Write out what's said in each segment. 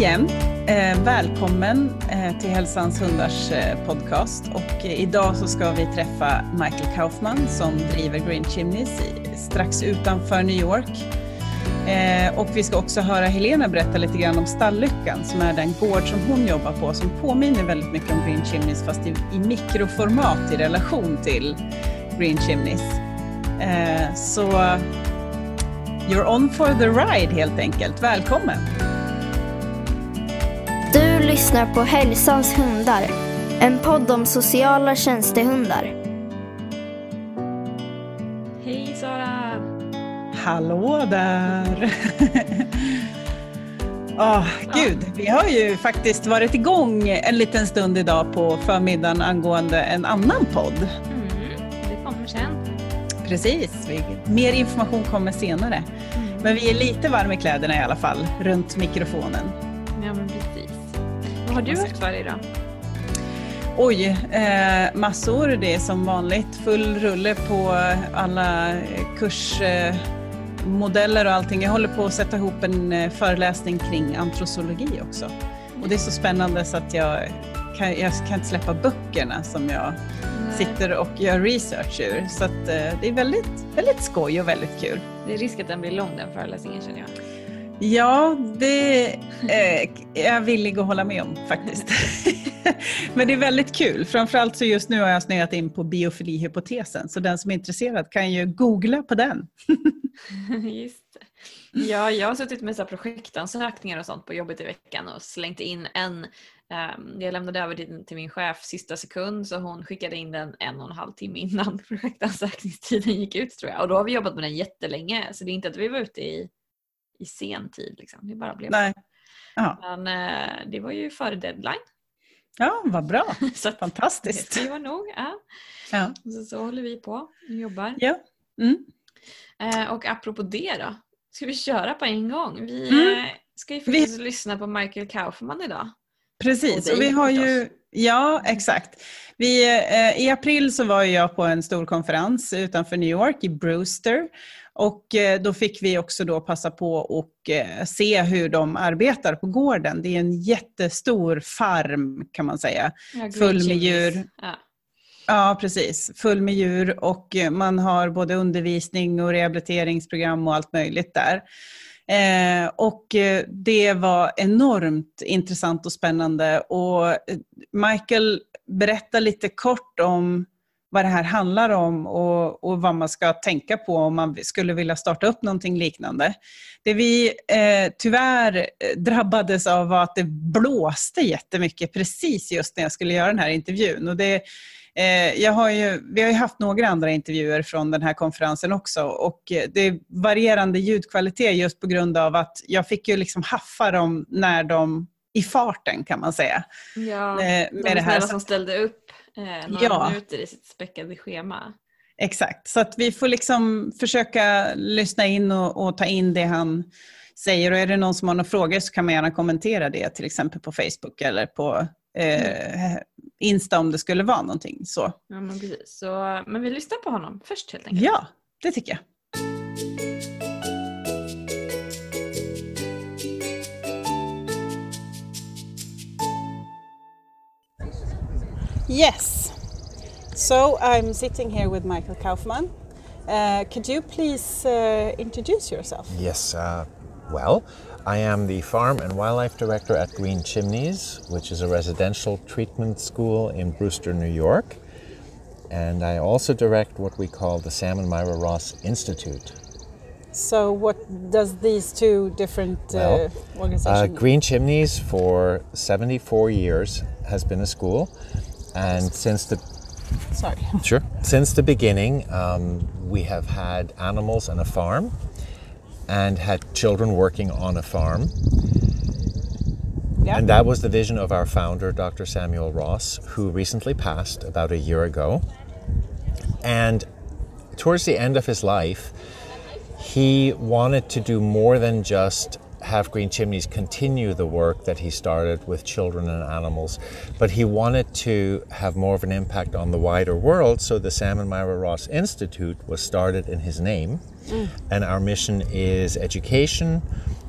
igen. Eh, välkommen eh, till Hälsans hundars eh, podcast. Och eh, idag så ska vi träffa Michael Kaufman som driver Green Chimneys i, strax utanför New York. Eh, och vi ska också höra Helena berätta lite grann om Stalllyckan som är den gård som hon jobbar på som påminner väldigt mycket om Green Chimneys fast i, i mikroformat i relation till Green Chimneys. Eh, så you're on for the ride helt enkelt. Välkommen! Lyssnar på Hälsans hundar, en podd om sociala tjänstehundar. Hej Sara! Hallå där! Åh, gud, vi har ju faktiskt varit igång en liten stund idag på förmiddagen angående en annan podd. Mm, det kommer sen. Precis, vi, mer information kommer senare. Mm. Men vi är lite varma i kläderna i alla fall, runt mikrofonen. Vad har du haft för dig då? Oj, eh, massor. Det är som vanligt full rulle på alla kursmodeller och allting. Jag håller på att sätta ihop en eh, föreläsning kring antrosologi också. Och det är så spännande så att jag kan, jag kan inte släppa böckerna som jag sitter och gör research ur. Så att, eh, det är väldigt, väldigt skoj och väldigt kul. Det är risk att den blir lång den föreläsningen känner jag. Ja, det eh, är jag villig att hålla med om faktiskt. Men det är väldigt kul. Framförallt så just nu har jag snöat in på biofilihypotesen, så den som är intresserad kan ju googla på den. Just det. Ja, jag har suttit med så projektansökningar och sånt på jobbet i veckan och slängt in en. Um, jag lämnade över den till min chef sista sekund så hon skickade in den en och en halv timme innan projektansökningstiden gick ut tror jag. Och då har vi jobbat med den jättelänge så det är inte att vi var ute i, i sen tid. Liksom. Det bara blev Nej. Ja. Men uh, det var ju före deadline. ja, vad bra. Så Fantastiskt. det var nog. Ja. Ja. Så, så håller vi på och jobbar. Ja. Mm. Eh, och apropå det då. Ska vi köra på en gång? Vi Mm. eh, ska ju faktiskt lyssna på Michael Kaufman idag. Precis, Och och vi har ju. Ja exakt. Vi, eh, I april så var jag på en stor konferens utanför New York i Brewster. Och eh, då fick vi också då passa på och eh, se hur de arbetar på gården. Det är en jättestor farm kan man säga. Ja, Full med djur. Ja. Ja, precis. Full med djur och eh, man har både undervisning och rehabiliteringsprogram och allt möjligt där. Eh, och eh, det var enormt intressant och spännande. Och eh, Michael berättar lite kort om vad det här handlar om och, och vad man ska tänka på om man skulle vilja starta upp någonting liknande. Det vi eh, tyvärr eh, drabbades av var att det blåste jättemycket precis just när jag skulle göra den här intervjun. Och det, jag har ju, vi har ju haft några andra intervjuer från den här konferensen också och eh, det är varierande ljudkvalitet just på grund av att jag fick ju liksom haffa dem när de i farten kan man säga. Ja, Eh, de med det här. snälla som ställde upp eh, några Ja. minuter i sitt späckade schema. Exakt, så att vi får liksom försöka lyssna in och, och ta in det han säger. Och är det någon som har några frågor så kan man gärna kommentera det till exempel på Facebook eller på eh, Insta om det skulle vara någonting så. Ja, men, precis. Så, men vi lyssnar på honom först helt enkelt. Ja, det tycker jag. Yes. So I'm sitting here with Michael Kaufman. Uh, could you please uh, introduce yourself? Yes, uh, well, I am the Farm and Wildlife Director at Green Chimneys, which is a residential treatment school in Brewster, New York. And I also direct what we call the Sam and Myra Ross Institute. So, what does these two different Well, uh, organizations? Uh, Green Chimneys, for 74 years, has been a school. And since the Sorry. Sure. Since the beginning, um, we have had animals on a farm and had children working on a farm. Yeah. And that was the vision of our founder, Dr. Samuel Ross, who recently passed about a year ago. And towards the end of his life, he wanted to do more than just have Green Chimneys continue the work that he started with children and animals, but he wanted to have more of an impact on the wider world. So the Sam and Myra Ross Institute was started in his name, and our mission is education,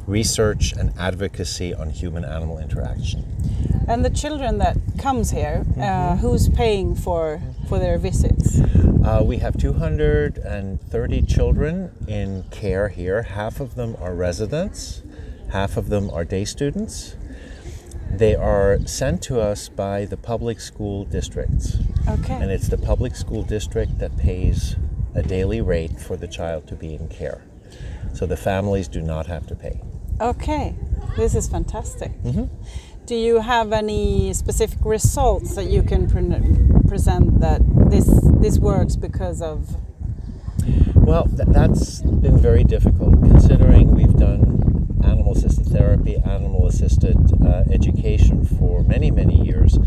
research and advocacy on human-animal interaction. And the children that comes here, uh, who's paying for for their visits? Uh, we have 230 children in care here. Half of them are residents, half of them are day students. They are sent to us by the public school districts, Okay. and it's the public school district that pays a daily rate for the child to be in care. So the families do not have to pay. Okay, this is fantastic. Do you have any specific results that you can pre- present that this this works because of? Well, th- that's been very difficult considering we've done animal assisted therapy, animal assisted uh, education for many, many years.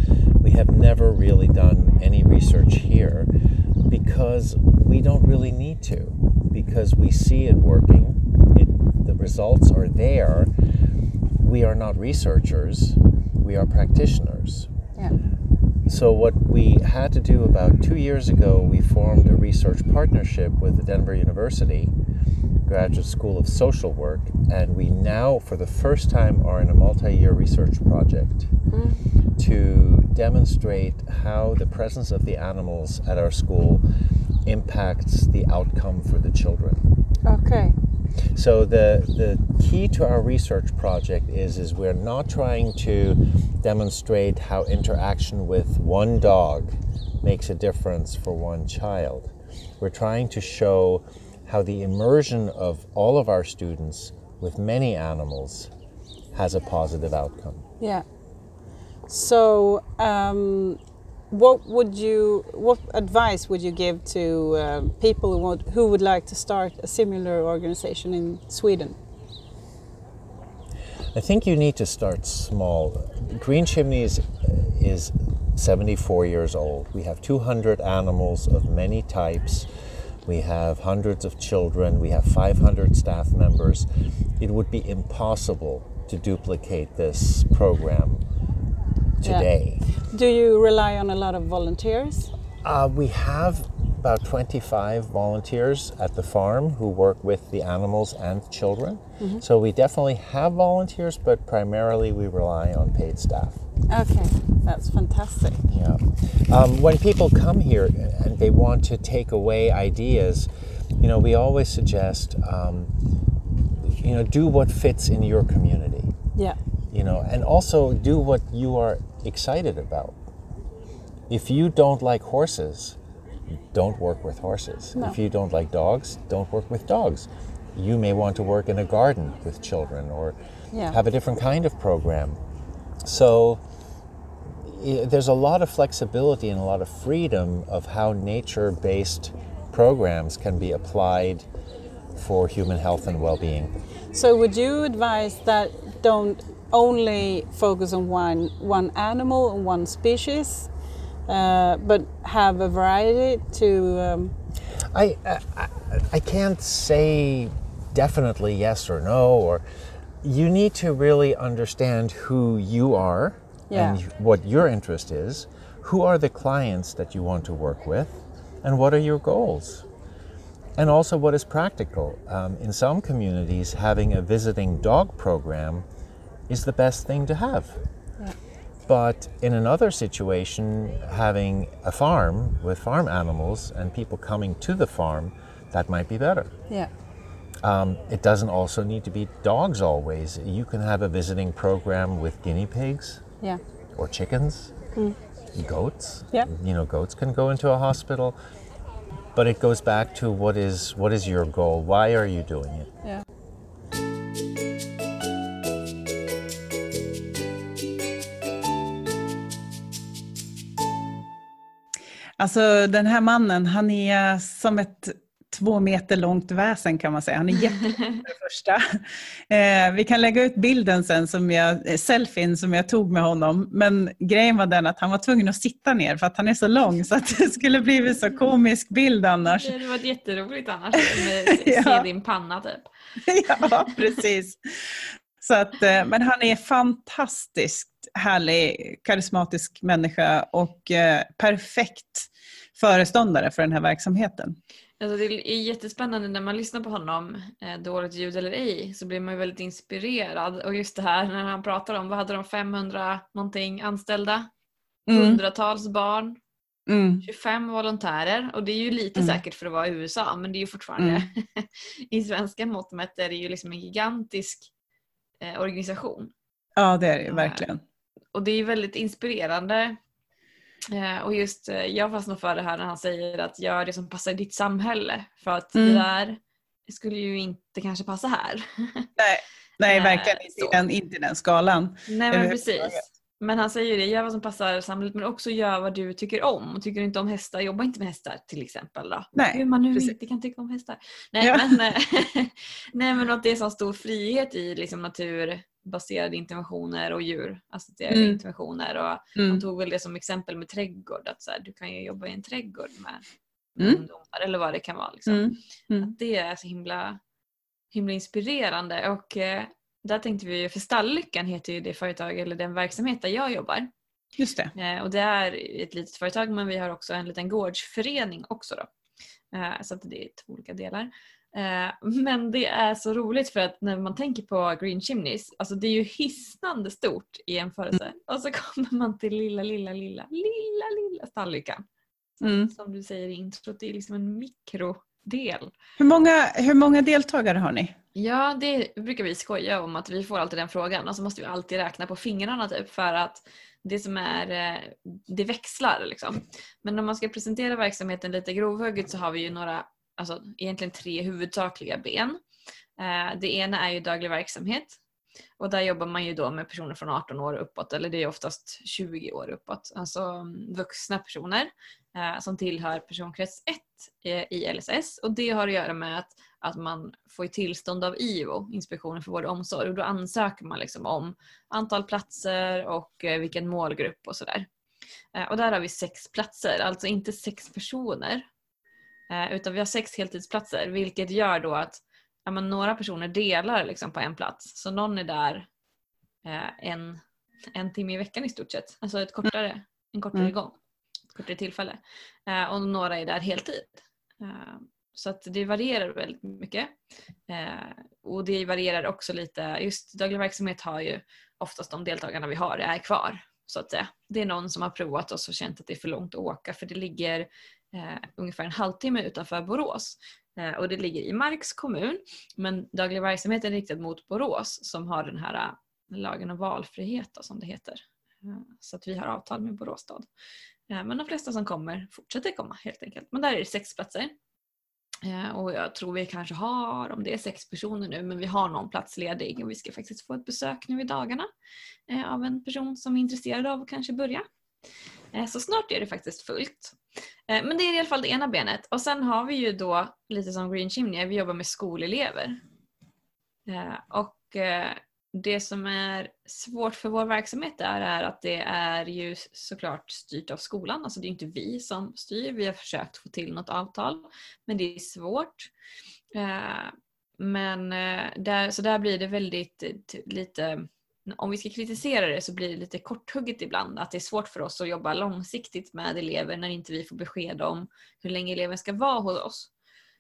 We have never really done any research here because we don't really need to, because we see it working, it, the results are there. We are not researchers, we are practitioners. Yeah. So, what we had to do about two years ago, we formed a research partnership with the Denver University Graduate School of Social Work, and we now, for the first time, are in a multi year research project mm. to demonstrate how the presence of the animals at our school impacts the outcome for the children. Okay. So the the key to our research project is is we're not trying to demonstrate how interaction with one dog makes a difference for one child. We're trying to show how the immersion of all of our students with many animals has a positive outcome. Yeah. So, um, what would you? What advice would you give to uh, people who, who would like to start a similar organization in Sweden? I think you need to start small. Green Chimneys is 74 years old. We have 200 animals of many types. We have hundreds of children. We have 500 staff members. It would be impossible to duplicate this program Yeah. today. Do you rely on a lot of volunteers? Uh, we have about 25 volunteers at the farm who work with the animals and children. So we definitely have volunteers, but primarily we rely on paid staff. Okay, that's fantastic. Yeah. Um, when people come here and they want to take away ideas, you know, we always suggest, um, you know, do what fits in your community, Yeah. you know, and also do what you are excited about. If you don't like horses, don't work with horses. No. If you don't like dogs, don't work with dogs. You may want to work in a garden with children or Yeah. have a different kind of program. So there's a lot of flexibility and a lot of freedom of how nature-based programs can be applied for human health and well-being. So, would you advise that don't only focus on one one animal and one species, uh, but have a variety to? Um, I, I I can't say definitely yes or no or you need to really understand who you are and what your interest is, who are the clients that you want to work with, and what are your goals. And also what is practical. Um, in some communities, having a visiting dog program is the best thing to have. But in another situation, having a farm with farm animals and people coming to the farm, that might be better. yeah. Um, it doesn't also need to be dogs always. You can have a visiting program with guinea pigs Yeah. or chickens, goats. Yeah. You know, goats can go into a hospital. But it goes back to what is what is your goal? Why are you doing it? Yeah. Alltså den här mannen, han är som ett två meter långt väsen kan man säga. Han är jättelång för det första. Eh, vi kan lägga ut bilden sen, som jag, eh, selfien som jag tog med honom. Men grejen var den att han var tvungen att sitta ner för att han är så lång så att det skulle blivit så komisk bild annars. Det hade varit jätteroligt annars med Ja. se din panna typ. ja, precis. Så att, eh, men han är fantastiskt härlig, karismatisk människa och eh, perfekt föreståndare för den här verksamheten. Alltså det är jättespännande när man lyssnar på honom, eh, dåligt ljud eller ej, så blir man ju väldigt inspirerad. Och just det här när han pratar om, vad hade de, 500 någonting anställda? Mm. Hundratals barn, Mm. 25 volontärer. Och det är ju lite Mm. säkert för att vara i USA men det är ju fortfarande, Mm. i svenska mått mätt är det ju liksom en gigantisk eh, organisation. Ja, det är det Ja. verkligen. Och det är ju väldigt inspirerande. Eh, och just eh, jag fastnar för det här när han säger att gör det som passar i ditt samhälle. För att Mm. det där skulle ju inte kanske passa här. Nej, nej Eh, verkligen inte i den, inte i den skalan. Nej men precis. Men han säger ju det, gör vad som passar samhället men också gör vad du tycker om. Tycker du inte om hästar, jobba inte med hästar till exempel. Då. Nej, Hur man nu precis. inte kan tycka om hästar. Nej, Ja. men, nej men att det är så stor frihet i liksom, naturbaserade interventioner och djurassocierade Mm. interventioner. Och Mm. Han tog väl det som exempel med trädgård. Att så här, du kan ju jobba i en trädgård med, med Mm. ungdomar eller vad det kan vara. Liksom. Mm. Mm. Att det är så himla, himla inspirerande. Och eh, där tänkte vi för Stalllyckan heter ju det företag eller den verksamhet där jag jobbar. Just det. Eh, och det är ett litet företag men vi har också en liten gårdsförening också. Då. Eh, så att det är två olika delar. Eh, men det är så roligt för att när man tänker på Green Chimneys, alltså det är ju hisnande stort i jämförelse. Och så kommer man till lilla, lilla, lilla, lilla, lilla Stalllyckan. Mm. Som du säger i introt, det är liksom en mikrodel. Hur, många, hur många deltagare har ni? Ja, det brukar vi skoja om att vi får alltid den frågan och så måste vi alltid räkna på fingrarna typ för att det som är, eh, det växlar liksom. Men om man ska presentera verksamheten lite grovhugget så har vi ju några, alltså egentligen tre huvudsakliga ben. Eh, det ena är ju daglig verksamhet och där jobbar man ju då med personer från 18 år uppåt eller det är oftast 20 år uppåt. Alltså mm, vuxna personer eh, som tillhör personkrets 1 eh, i LSS och det har att göra med att att man får tillstånd av IVO, Inspektionen för vård och omsorg. Och då ansöker man liksom om antal platser och eh, vilken målgrupp och sådär. Eh, Och där har vi sex platser, alltså inte sex personer eh, Utan vi har sex heltidsplatser vilket gör då att ja, men några personer delar liksom på en plats. Så någon är där eh, en, en timme i veckan i stort sett. Alltså ett kortare, en kortare Mm. gång. Ett kortare tillfälle. Eh, Och några är där heltid. Eh, Så att det varierar väldigt mycket. Och det varierar också lite, just daglig verksamhet har ju oftast de deltagarna vi har är kvar. Så att säga. Det är någon som har provat och känt att det är för långt att åka för det ligger eh, ungefär en halvtimme utanför Borås. Eh, och det ligger i Marks kommun. Men daglig verksamhet är riktad mot Borås som har den här eh, lagen om valfrihet då, som det heter. Eh, så att vi har avtal med Borås stad. Eh, men de flesta som kommer fortsätter komma helt enkelt. Men där är det sex platser. Eh, och jag tror vi kanske har, om det är sex personer nu, men vi har någon plats ledig och vi ska faktiskt få ett besök nu i dagarna eh, av en person som är intresserad av att kanske börja. Eh, så snart är det faktiskt fullt. Eh, men det är i alla fall det ena benet. Och sen har vi ju då, lite som Green Chimney, vi jobbar med skolelever. Eh, och det som är svårt för vår verksamhet där är att det är ju såklart styrt av skolan. Alltså det är inte vi som styr. Vi har försökt få till något avtal. Men det är svårt. Men där, så där blir det väldigt lite om vi ska kritisera det så blir det lite korthugget ibland. Att det är svårt för oss att jobba långsiktigt med elever när inte vi får besked om hur länge eleven ska vara hos oss.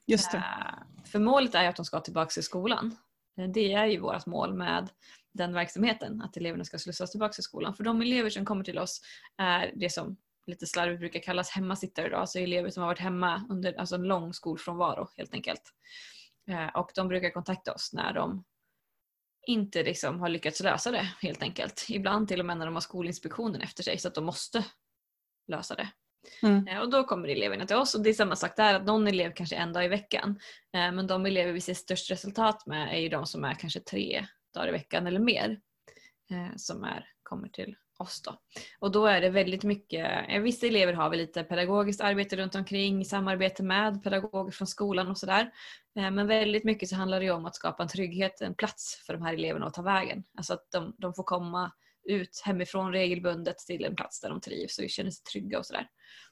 Just det. Eh, För målet är att de ska tillbaka till skolan. Eh, Det är ju vårt mål med den verksamheten, att eleverna ska slussas tillbaka till skolan. För de elever som kommer till oss är det som lite slarvigt brukar kallas hemmasittare, då, alltså elever som har varit hemma under alltså en lång skolfrånvaro helt enkelt. Eh, Och de brukar kontakta oss när de inte liksom har lyckats lösa det helt enkelt. Ibland till och med när de har Skolinspektionen efter sig så att de måste lösa det. Mm. Eh, Och då kommer eleverna till oss och det är samma sak där att någon elev kanske en dag i veckan. eh, Men de elever vi ser störst resultat med är ju de som är kanske tre dagar i veckan eller mer. eh, Som är, kommer till oss då. Och då är det väldigt mycket, vissa elever har vi lite pedagogiskt arbete runt omkring, samarbete med pedagoger från skolan och sådär. Eh, men väldigt mycket så handlar det om att skapa en trygghet, en plats för de här eleverna att ta vägen. Alltså att de, de får komma ut hemifrån regelbundet till en plats där de trivs och känner sig trygga och sådär.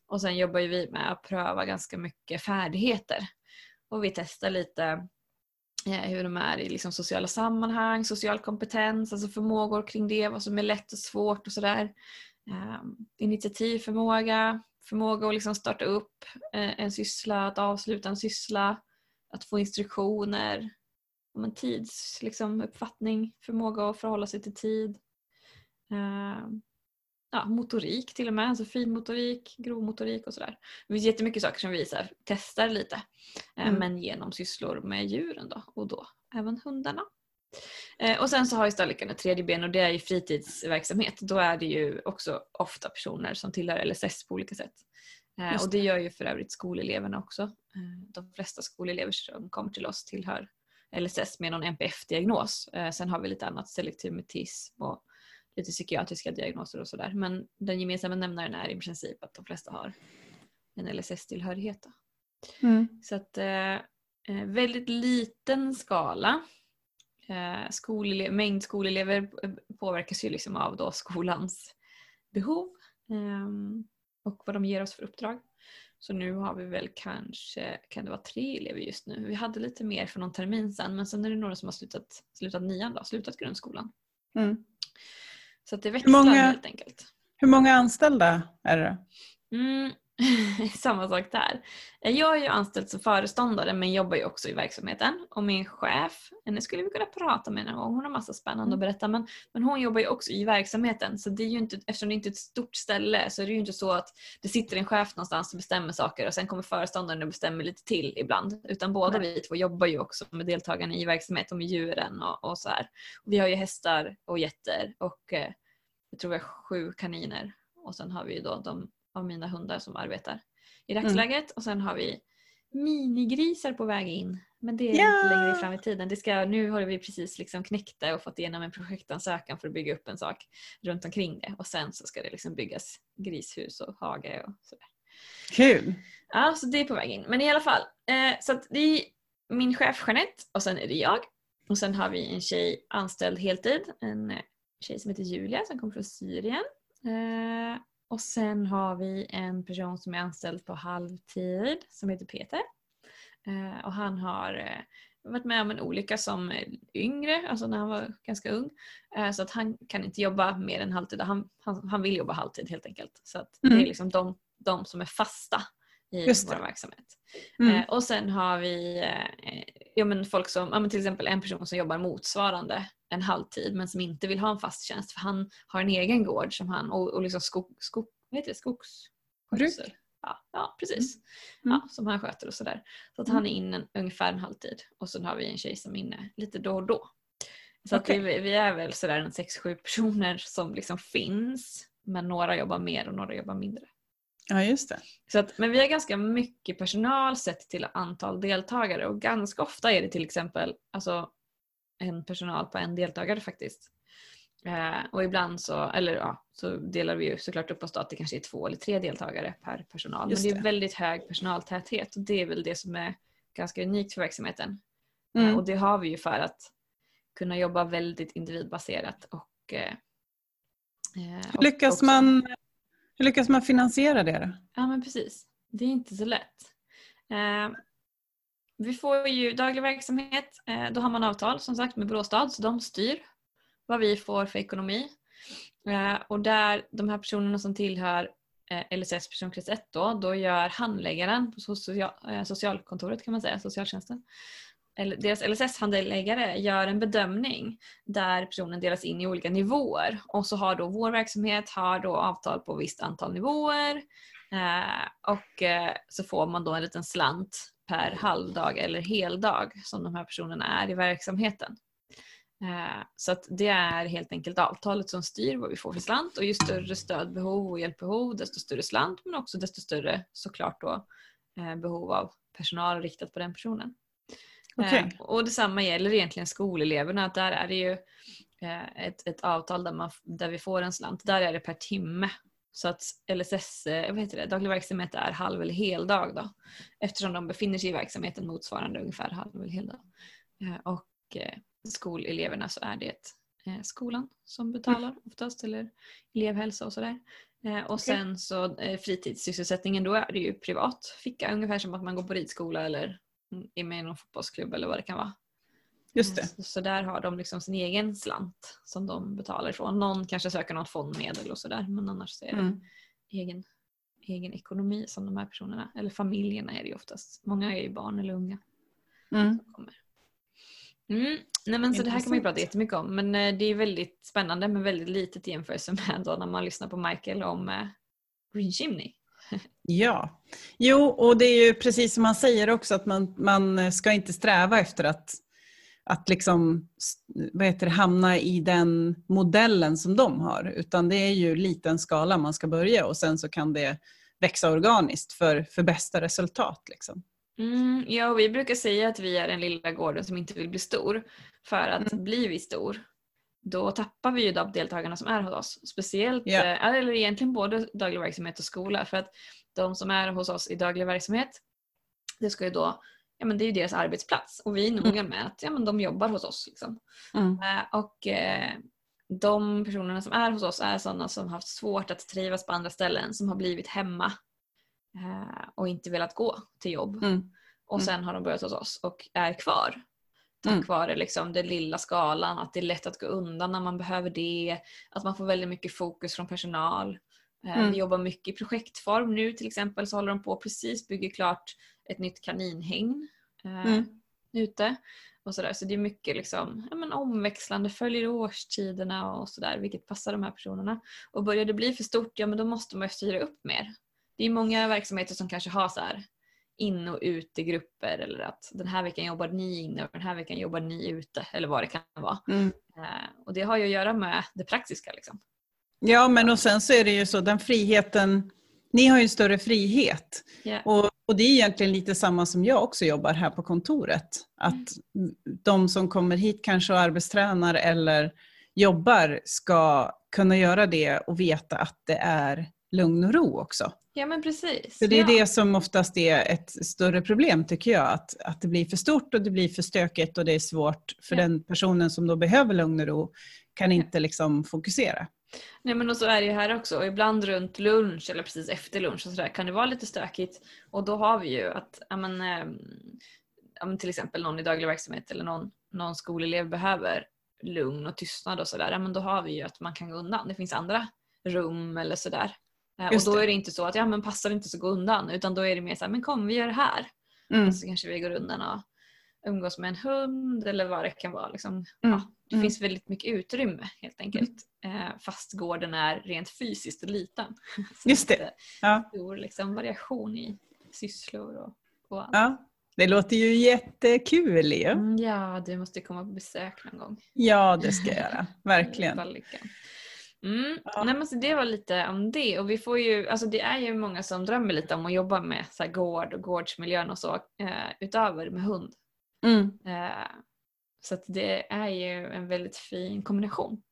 Och sen jobbar ju vi med att pröva ganska mycket färdigheter. Och vi testar lite Eh, hur de är i liksom sociala sammanhang, social kompetens, alltså förmågor kring det, vad som är lätt och svårt och sådär. Ehm, initiativförmåga, förmåga att liksom starta upp eh, en syssla, att avsluta en syssla, att få instruktioner, om en tidsuppfattning, liksom, uppfattning, förmåga att förhålla sig till tid. Ehm, Ja, motorik till och med, alltså finmotorik, grovmotorik och sådär. Det finns jättemycket saker som vi så här, testar lite. Eh, Mm. Men genom sysslor med djuren då och då även hundarna. Eh, och sen så har ju stallikan ett tredje ben och det är ju fritidsverksamhet. Då är det ju också ofta personer som tillhör LSS på olika sätt. Eh, Just och det gör ju för övrigt skoleleverna också. De flesta skolelever som kommer till oss tillhör LSS med någon NPF-diagnos. Sen har vi lite annat, selektiv mutism och lite psykiatriska diagnoser och sådär. Men den gemensamma nämnaren är i princip att de flesta har en LSS-tillhörighet. Mm. Så att eh, eh, väldigt liten skala. Eh, skolele- mängd skolelever eh, påverkas ju liksom av då skolans behov ehm, och vad de ger oss för uppdrag. Så nu har vi väl kanske, kan det vara tre elever just nu? Vi hade lite mer för någon termin sedan men sen är det några som har slutat, slutat nian då, slutat grundskolan. Mm. Så att det växlar många- helt enkelt. Hur många anställda är det? Mm, samma sak där. Jag är ju anställd som föreståndare men jobbar ju också i verksamheten. Och min chef, henne skulle vi kunna prata med någon gång. Hon har massa spännande Mm. att berätta. Men, men hon jobbar ju också i verksamheten. Så det är ju inte, eftersom det inte är ett stort ställe så är det ju inte så att det sitter en chef någonstans och bestämmer saker och sen kommer föreståndaren och bestämmer lite till ibland. Utan båda vi två jobbar ju också med deltagarna i verksamhet och med djuren och, och så här. Vi har ju hästar och getter och eh, jag tror vi har sju kaniner. Och sen har vi ju då de av mina hundar som arbetar i dagsläget. Och sen har vi minigrisar på väg in. Men det är Ja! lite längre fram i tiden. Det ska, nu har vi precis liksom knäckt det och fått igenom en projektansökan för att bygga upp en sak runt omkring det. Och sen så ska det liksom byggas grishus och hage och sådär. Kul! Ja, så det är på väg in. Men i alla fall. Eh, så det är min chef Jeanette och sen är det jag. Och sen har vi en tjej anställd heltid. En eh, tjej som heter Julia som kommer från Syrien. Eh, och sen har vi en person som är anställd på halvtid som heter Peter. Eh, och han har eh, varit med om en olycka som eh, yngre, alltså när han var ganska ung. Eh, så att han kan inte jobba mer än halvtid. Han, han, han vill jobba halvtid helt enkelt. Så att det Mm. är liksom de, de som är fasta i det. vår verksamhet. Mm. Och sen har vi ja, men folk som, ja, men till exempel en person som jobbar motsvarande en halvtid men som inte vill ha en fast tjänst för han har en egen gård som han, och, och liksom skog, skog, vad heter det, skogsskötsel. Ja, ja, precis. Mm. Ja, som han sköter och sådär. Så att Mm. han är inne en, ungefär en halvtid och sen har vi en tjej som är inne lite då och då. Så att Okej. vi, vi är väl sådär en sex sju personer som liksom finns men några jobbar mer och några jobbar mindre. Ja, just det. Så att, men vi har ganska mycket personal sett till antal deltagare och ganska ofta är det till exempel alltså, en personal på en deltagare faktiskt. Eh, och ibland så, eller ja, så delar vi ju såklart upp oss då att det kanske är två eller tre deltagare per personal. Just men det är det. väldigt hög personaltäthet och det är väl det som är ganska unikt för verksamheten. Eh, Mm. och det har vi ju för att kunna jobba väldigt individbaserat och eh, eh, Hur och lyckas, också- man, lyckas man finansiera det då? Ja men precis. Det är inte så lätt. Vi får ju daglig verksamhet. Eh, då har man avtal som sagt med Boråstad så de styr vad vi får för ekonomi. Eh, och där de här personerna som tillhör eh, LSS personkrets 1 då, då gör handläggaren på social, socialkontoret kan man säga, socialtjänsten. Deras LSS-handläggare gör en bedömning där personen delas in i olika nivåer och så har då vår verksamhet har då avtal på visst antal nivåer och så får man då en liten slant per halvdag eller heldag som de här personerna är i verksamheten. Eh, så att det är helt enkelt avtalet som styr vad vi får för slant och ju större stödbehov och hjälpbehov desto större slant men också desto större såklart då eh, behov av personal riktat på den personen. Eh, och detsamma gäller egentligen skoleleverna. Att där är det ju ett, ett avtal där, man, där vi får en slant. Där är det per timme. Så att LSS, eh, vad heter det, daglig verksamhet är halv eller heldag då. Eftersom de befinner sig i verksamheten motsvarande ungefär halv eller heldag. Eh, och eh, skoleleverna så är det skolan som betalar oftast eller elevhälsa och sådär. Och sen så fritidssysselsättningen då är det ju privat ficka ungefär som att man går på ridskola eller mm, är med i någon fotbollsklubb eller vad det kan vara. Just det. Så, så där har de liksom sin egen slant som de betalar ifrån. Någon kanske söker något fondmedel och sådär men annars så är det Mm. egen, egen ekonomi som de här personerna, eller familjerna är det ju oftast. Många är ju barn eller unga Mm. som kommer. Mm. Nej, men så det här kan man ju prata jättemycket om men eh, det är väldigt spännande men väldigt litet i jämförelse med då när man lyssnar på Michael om eh, Green Chimney. Ja, jo och det är ju precis som han säger också att man, man ska inte sträva efter att, att liksom, vad heter det, hamna i den modellen som de har. Utan det är ju liten skala man ska börja och sen så kan det växa organiskt för, för bästa resultat. Liksom. Mm, ja, och vi brukar säga att vi är den lilla gården som inte vill bli stor. För att blir vi stor, då tappar vi ju de deltagarna som är hos oss. Speciellt, eh, eller egentligen både daglig verksamhet och skola. För att de som är hos oss i daglig verksamhet, det ska ju då Ja, men det är ju deras arbetsplats och vi är noga med att ja, men de jobbar hos oss. Liksom. Eh, Och eh, de personerna som är hos oss är sådana som har haft svårt att trivas på andra ställen, som har blivit hemma eh, och inte velat gå till jobb. Mm. Och Mm. sen har de börjat hos oss och är kvar. Tack Mm. vare liksom den lilla skalan, att det är lätt att gå undan när man behöver det. Att man får väldigt mycket fokus från personal. Eh, Mm. Vi jobbar mycket i projektform. Nu till exempel så håller de på precis bygger klart ett nytt kaninhägn eh, Mm. ute. Och sådär. Så det är mycket liksom, ja, men omväxlande, följer årstiderna och sådär, vilket passar de här personerna. Och börjar det bli för stort, ja men då måste man ju styra upp mer. Det är många verksamheter som kanske har så här in och utegrupper eller att den här veckan jobbar ni inne och den här veckan jobbar ni ute eller vad det kan vara. Mm. Eh, och det har ju att göra med det praktiska. Liksom. Ja, men och sen så är det ju så, den friheten, ni har ju större frihet. Ja. Och, och det är egentligen lite samma som jag också jobbar här på kontoret. Att de som kommer hit kanske och arbetstränar eller jobbar ska kunna göra det och veta att det är lugn och ro också. ja men precis. För det är ja. det som oftast är ett större problem tycker jag. Att, att det blir för stort och det blir för stökigt och det är svårt för Ja. den personen som då behöver lugn och ro kan inte liksom fokusera. Nej men och så är det ju här också. Och ibland runt lunch eller precis efter lunch och så där, kan det vara lite stökigt. Och då har vi ju att ja, men, ehm, ja, men till exempel någon i daglig verksamhet eller någon, någon skolelev behöver lugn och tystnad och sådär. Ja, men då har vi ju att man kan gå undan. Det finns andra rum eller sådär. Eh, Och då är det inte så att ja men passar det inte så gå undan. Utan då är det mer så här, men kom vi gör det här. Mm. Och så kanske vi går undan och umgås med en hund eller vad det kan vara. Liksom. Mm. Ja, det Mm. finns väldigt mycket utrymme helt enkelt. Eh, fast gården är rent fysiskt liten. Just det. Ja. Stor liksom, variation i sysslor och, och allt. Ja, det låter ju jättekul ju. Mm, ja, du måste komma på besök någon gång. Ja, det ska jag göra. Verkligen. Mm. Ja. Nej, men så det var lite om det. Och vi får ju, alltså det är ju många som drömmer lite om att jobba med så här gård och gårdsmiljön och så eh, utöver med hund. Mm. Eh, så att det är ju en väldigt fin kombination.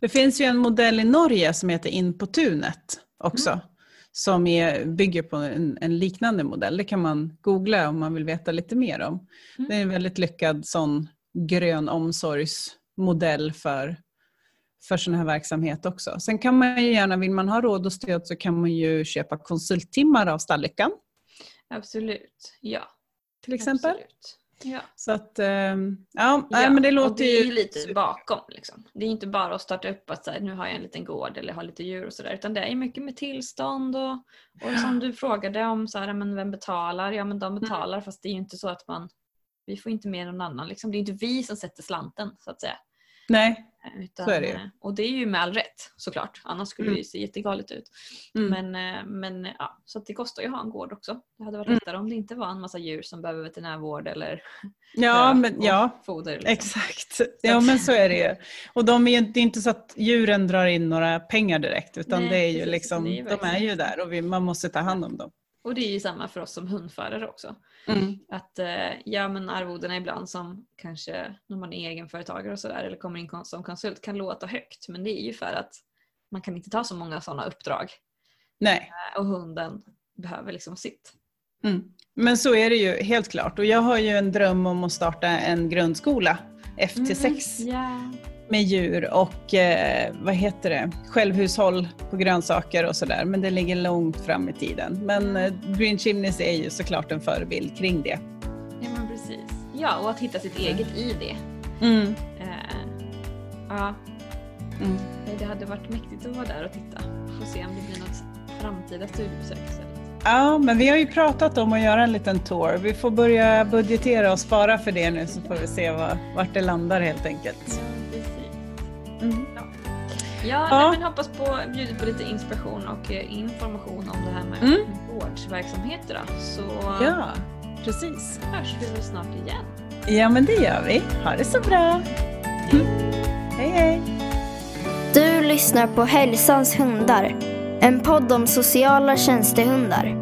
Det finns ju en modell i Norge som heter In på tunet också. Mm. Som är, bygger på en, en liknande modell. Det kan man googla om man vill veta lite mer om. Mm. Det är en väldigt lyckad sån grön omsorgsmodell för, för sån här verksamhet också. Sen kan man ju gärna, vill man ha råd och stöd så kan man ju köpa konsulttimmar av Stallyckan Absolut. Ja. till exempel. Absolut. Ja. Så att, ehm, ja, ja. men det låter det är ju... ju lite bakom. Liksom. Det är inte bara att starta upp att så här, nu har jag en liten gård eller har lite djur och sådär. Utan det är mycket med tillstånd och, och som du frågade om, så här, men vem betalar? Ja men Mm. de betalar fast det är ju inte så att man vi får inte än någon annan. Liksom. Det är inte vi som sätter slanten så att säga. Nej. Utan, det eh, Och det är ju med all rätt såklart. Annars skulle Mm. det ju se jättegalet ut. Mm. Men, eh, men ja, så det kostar ju att ha en gård också. Det hade varit Mm. lättare om det inte var en massa djur som behöver veterinärvård eller Ja, men ja. foder. Liksom. Exakt. Ja, men så är det ju. Och de är, ju- det är inte så att djuren drar in några pengar direkt, utan Nej, det är ju precis. liksom, är de är ju där och vi, man måste ta hand om dem. Och det är ju samma för oss som hundförare också. Mm. Att eh, ja men arvodena ibland som kanske när man är egenföretagare och sådär eller kommer in som konsult kan låta högt. Men det är ju för att man kan inte ta så många sådana uppdrag. Nej, Eh, Och hunden behöver liksom sitt. mm. men så är det ju helt klart. Och jag har ju en dröm om att starta en grundskola, F-6, Mm, ja. Med djur och eh, vad heter det, självhushåll på grönsaker och sådär. Men det ligger långt fram i tiden. Men eh, Green Chimneys är ju såklart en förebild kring det. ja men precis. Ja och att hitta sitt eget i det. Mm. Eh, ja, Mm. det hade varit mäktigt att vara där och titta. Få se om det blir något framtida studiebesök istället. Ja, men vi har ju pratat om att göra en liten tour. Vi får börja budgetera och spara för det nu så får vi se var, vart det landar helt enkelt. Mm. Ja, Ja. Nej, men hoppas på bjuda på lite inspiration och eh, information om det här med Mm. gårdsverksamheter. då. Så Ja, precis. hörs vi väl snart igen. Ja, men det gör vi. Ha det så bra. Mm. Hej, hej. Du lyssnar på Hälsans hundar. En podd om sociala tjänstehundar.